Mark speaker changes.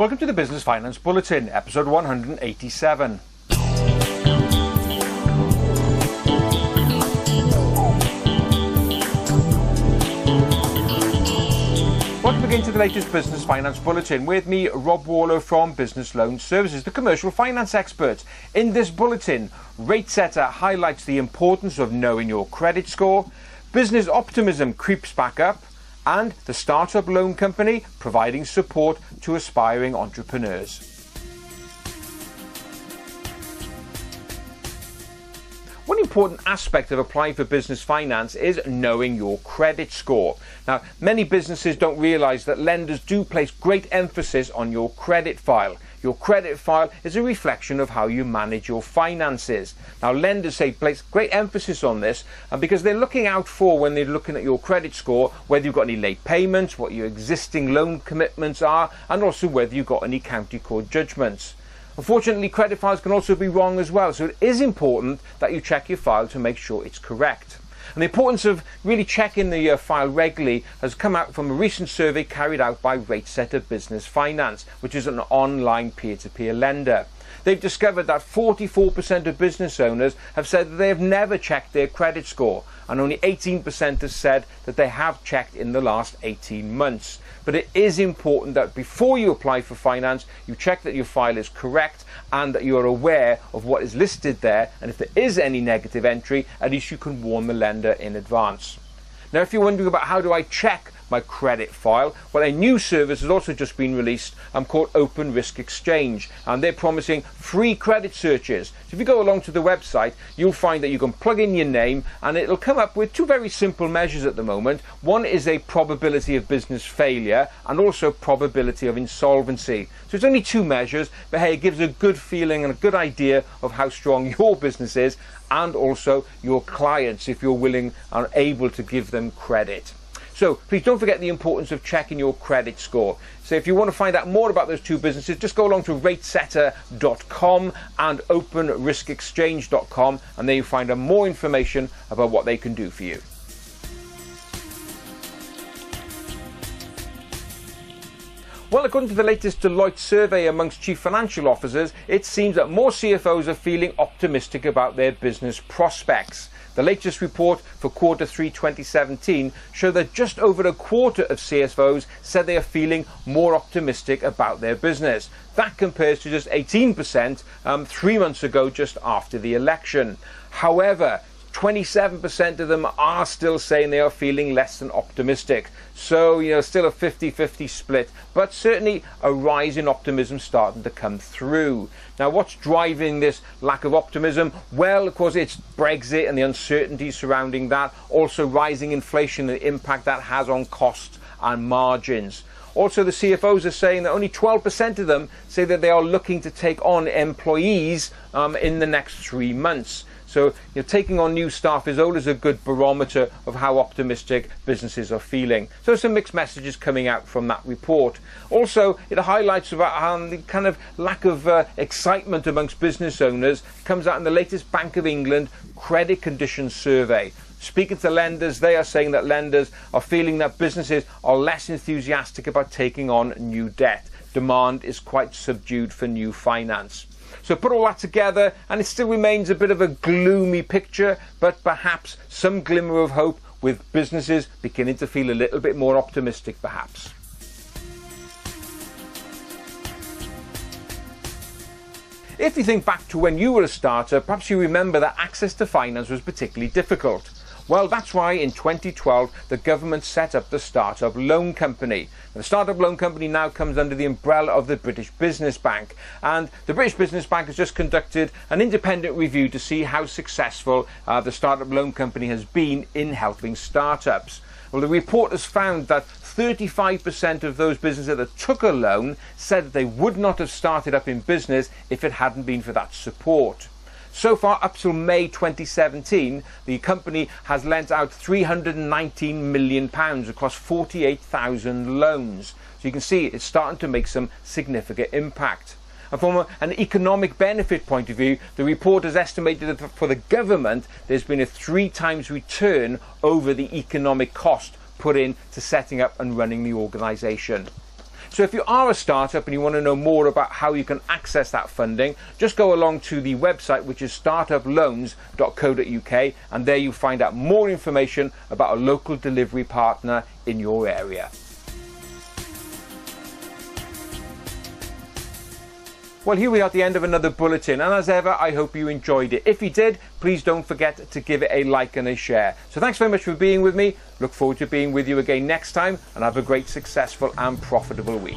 Speaker 1: Welcome to the Business Finance Bulletin, episode 187. Welcome again to the latest Business Finance Bulletin. With me, Rob Waller from Business Loan Services, the commercial finance expert. In this bulletin, RateSetter highlights the importance of knowing your credit score, business optimism creeps back up, and the Startup Loan Company providing support to aspiring entrepreneurs. One important aspect of applying for business finance is knowing your credit score. Now, many businesses don't realize that lenders do place great emphasis on your credit file. Your credit file is a reflection of how you manage your finances. Now, lenders say place great emphasis on this and because they're looking out for when they're looking at your credit score, whether you've got any late payments, what your existing loan commitments are, and also whether you've got any county court judgments. Unfortunately, credit files can also be wrong as well, so it is important that you check your file to make sure it's correct. And the importance of really checking the uh, file regularly has come out from a recent survey carried out by RateSetter Business Finance, which is an online peer-to-peer lender. They've discovered that 44% of business owners have said that they have never checked their credit score, and only 18% have said that they have checked in the last 18 months. But it is important that before you apply for finance, you check that your file is correct and that you are aware of what is listed there. And if there is any negative entry, at least you can warn the lender in advance. Now, if you're wondering about how do I check my credit file. Well, a new service has also just been released um, called Open Risk Exchange, and they're promising free credit searches. So if you go along to the website, you'll find that you can plug in your name, and it'll come up with two very simple measures at the moment. One is a probability of business failure, and also probability of insolvency. So it's only two measures, but hey, it gives a good feeling and a good idea of how strong your business is, and also your clients if you're willing and able to give them credit. So please don't forget the importance of checking your credit score. So if you want to find out more about those two businesses, just go along to ratesetter.com and openriskexchange.com and there you find more information about what they can do for you. Well, according to the latest Deloitte survey amongst chief financial officers, it seems that more CFOs are feeling optimistic about their business prospects. The latest report for quarter 3 2017 showed that just over a quarter of CFOs said they are feeling more optimistic about their business. That compares to just 18% um, three months ago, just after the election. However, 27% of them are still saying they are feeling less than optimistic. So, you know, still a 50 50 split, but certainly a rise in optimism starting to come through. Now, what's driving this lack of optimism? Well, of course, it's Brexit and the uncertainty surrounding that, also rising inflation and the impact that has on costs and margins. Also, the CFOs are saying that only 12% of them say that they are looking to take on employees um, in the next three months. So, you know, taking on new staff is always a good barometer of how optimistic businesses are feeling. So, some mixed messages coming out from that report. Also, it highlights about how the kind of lack of uh, excitement amongst business owners comes out in the latest Bank of England credit conditions survey. Speaking to lenders, they are saying that lenders are feeling that businesses are less enthusiastic about taking on new debt. Demand is quite subdued for new finance. So put all that together, and it still remains a bit of a gloomy picture, but perhaps some glimmer of hope with businesses beginning to feel a little bit more optimistic, perhaps. If you think back to when you were a starter, perhaps you remember that access to finance was particularly difficult. Well, that's why in 2012 the government set up the Startup Loan Company. The Startup Loan Company now comes under the umbrella of the British Business Bank, and the British Business Bank has just conducted an independent review to see how successful uh, the Startup Loan Company has been in helping startups. Well, the report has found that 35% of those businesses that took a loan said that they would not have started up in business if it hadn't been for that support. So far, up till May 2017, the company has lent out £319 million across 48,000 loans. So you can see it's starting to make some significant impact. And from an economic benefit point of view, the report has estimated that for the government, there's been a three times return over the economic cost put in to setting up and running the organisation. So if you are a startup and you want to know more about how you can access that funding, just go along to the website which is startuploans.co.uk and there you find out more information about a local delivery partner in your area. Well, here we are at the end of another bulletin, and as ever, I hope you enjoyed it. If you did, please don't forget to give it a like and a share. So thanks very much for being with me. Look forward to being with you again next time, and have a great, successful, and profitable week.